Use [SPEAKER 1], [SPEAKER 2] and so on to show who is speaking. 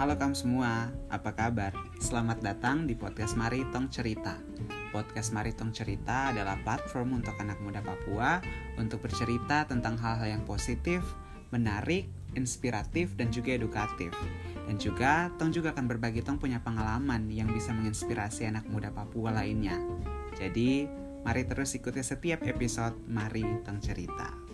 [SPEAKER 1] Halo kamu semua, apa kabar? Selamat datang di podcast Mari Tong Cerita. Podcast Mari Tong Cerita adalah platform untuk anak muda Papua untuk bercerita tentang hal-hal yang positif, menarik, inspiratif, dan juga edukatif. Dan juga, Tong juga akan berbagi Tong punya pengalaman yang bisa menginspirasi anak muda Papua lainnya. Jadi, mari terus ikuti setiap episode Mari Tong Cerita.